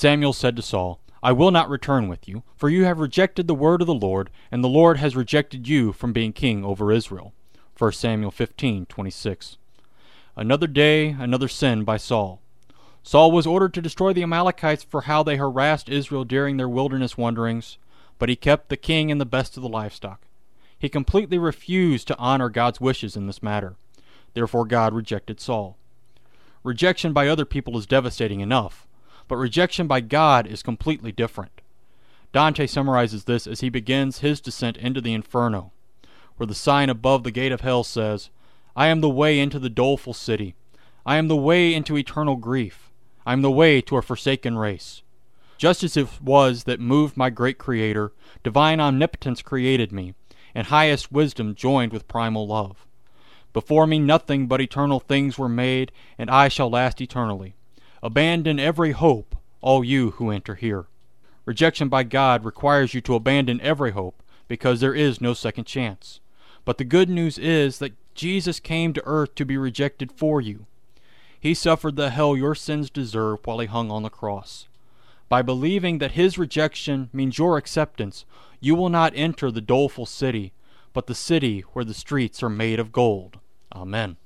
Samuel said to Saul, I will not return with you, for you have rejected the word of the Lord, and the Lord has rejected you from being king over Israel. 1 Samuel 15:26. Another day, another sin by Saul. Saul was ordered to destroy the Amalekites for how they harassed Israel during their wilderness wanderings, but he kept the king and the best of the livestock. He completely refused to honor God's wishes in this matter. Therefore God rejected Saul. Rejection by other people is devastating enough, but rejection by God is completely different. Dante summarizes this as he begins his descent into the inferno, where the sign above the gate of hell says, I am the way into the doleful city. I am the way into eternal grief. I am the way to a forsaken race. Just as it was that moved my great Creator, divine omnipotence created me, and highest wisdom joined with primal love. Before me nothing but eternal things were made, and I shall last eternally. Abandon every hope, all you who enter here. Rejection by God requires you to abandon every hope, because there is no second chance. But the good news is that Jesus came to earth to be rejected for you. He suffered the hell your sins deserve while he hung on the cross. By believing that his rejection means your acceptance, you will not enter the doleful city, but the city where the streets are made of gold. Amen.